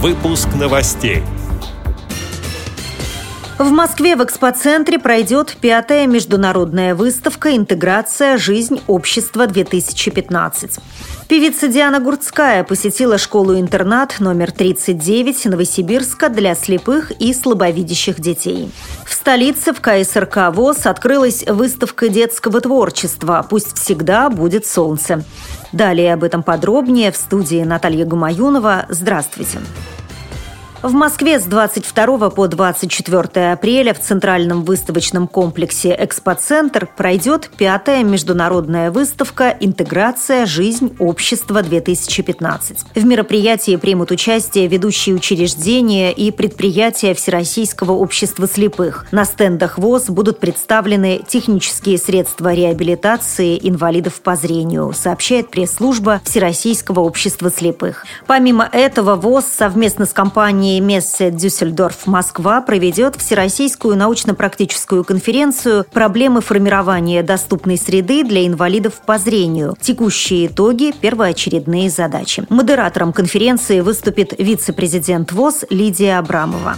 Выпуск новостей. В Москве в экспоцентре пройдет пятая международная выставка «Интеграция. Жизнь. Общества-2015». Певица Диана Гурцкая посетила школу-интернат номер 39 Новосибирска для слепых и слабовидящих детей. В столице в КСРК ВОЗ открылась выставка детского творчества «Пусть всегда будет солнце». Далее об этом подробнее в студии Наталья Гумаюнова. Здравствуйте. Здравствуйте. В Москве с 22 по 24 апреля в Центральном выставочном комплексе «Экспоцентр» пройдет пятая международная выставка «Интеграция. Жизнь. Общества-2015». В мероприятии примут участие ведущие учреждения и предприятия Всероссийского общества слепых. На стендах ВОЗ будут представлены технические средства реабилитации инвалидов по зрению, сообщает пресс-служба Всероссийского общества слепых. Помимо этого, ВОЗ совместно с компанией компании Мессе Дюссельдорф Москва проведет Всероссийскую научно-практическую конференцию «Проблемы формирования доступной среды для инвалидов по зрению. Текущие итоги. Первоочередные задачи». Модератором конференции выступит вице-президент ВОЗ Лидия Абрамова.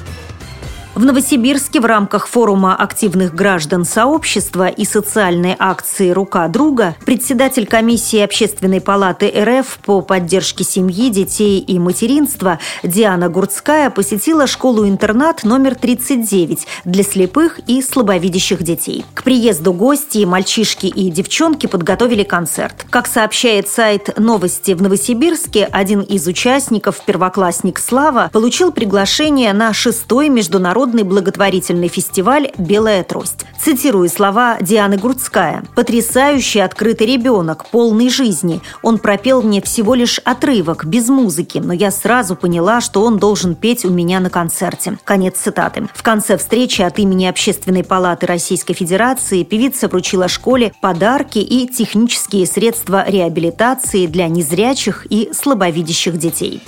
В Новосибирске в рамках форума активных граждан сообщества и социальной акции «Рука друга» председатель комиссии Общественной палаты РФ по поддержке семьи, детей и материнства Диана Гурцкая посетила школу-интернат номер 39 для слепых и слабовидящих детей. К приезду гостей мальчишки и девчонки подготовили концерт. Как сообщает сайт «Новости в Новосибирске», один из участников, первоклассник Слава, получил приглашение на шестой международный международный благотворительный фестиваль «Белая трость». Цитирую слова Дианы Грудская. «Потрясающий открытый ребенок, полный жизни. Он пропел мне всего лишь отрывок, без музыки, но я сразу поняла, что он должен петь у меня на концерте». Конец цитаты. В конце встречи от имени Общественной палаты Российской Федерации певица вручила школе подарки и технические средства реабилитации для незрячих и слабовидящих детей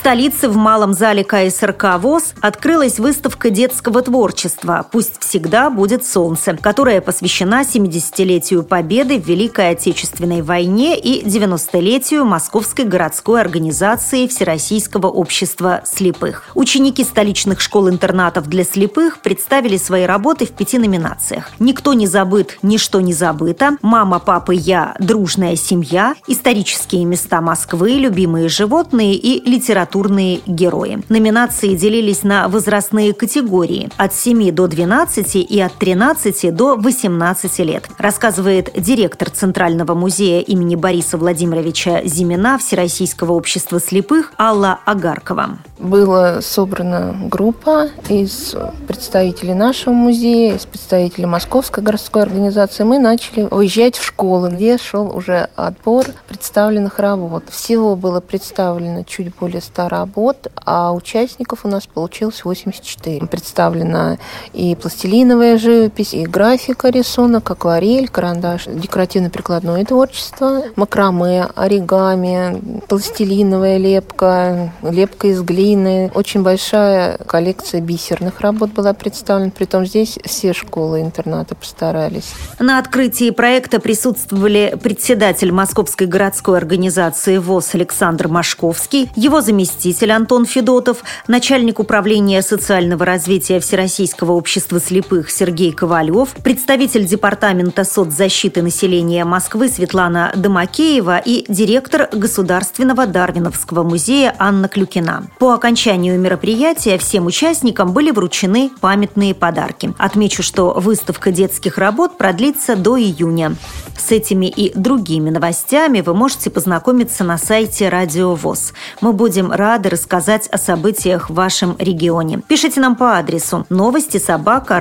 столице в малом зале КСРК ВОЗ открылась выставка детского творчества «Пусть всегда будет солнце», которая посвящена 70-летию Победы в Великой Отечественной войне и 90-летию Московской городской организации Всероссийского общества слепых. Ученики столичных школ-интернатов для слепых представили свои работы в пяти номинациях. «Никто не забыт, ничто не забыто», «Мама, папа, я», «Дружная семья», «Исторические места Москвы», «Любимые животные» и «Литература литературные герои. Номинации делились на возрастные категории от 7 до 12 и от 13 до 18 лет, рассказывает директор Центрального музея имени Бориса Владимировича Зимина Всероссийского общества слепых Алла Агаркова. Была собрана группа из представителей нашего музея, из представителей Московской городской организации. Мы начали уезжать в школы, где шел уже отбор представленных работ. Всего было представлено чуть более 100 работ, а участников у нас получилось 84. Представлена и пластилиновая живопись, и графика рисунок, акварель, карандаш, декоративно-прикладное творчество, макраме, оригами, пластилиновая лепка, лепка из глины. Очень большая коллекция бисерных работ была представлена, притом здесь все школы-интернаты постарались. На открытии проекта присутствовали председатель Московской городской организации ВОЗ Александр Машковский, его заместитель Антон Федотов, начальник управления социального развития Всероссийского общества слепых Сергей Ковалев, представитель Департамента соцзащиты населения Москвы Светлана Домакеева и директор Государственного Дарвиновского музея Анна Клюкина. По окончанию мероприятия всем участникам были вручены памятные подарки. Отмечу, что выставка детских работ продлится до июня. С этими и другими новостями вы можете познакомиться на сайте Радио ВОЗ. Мы будем рады рассказать о событиях в вашем регионе. Пишите нам по адресу новости собака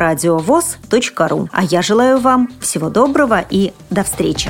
ру. А я желаю вам всего доброго и до встречи.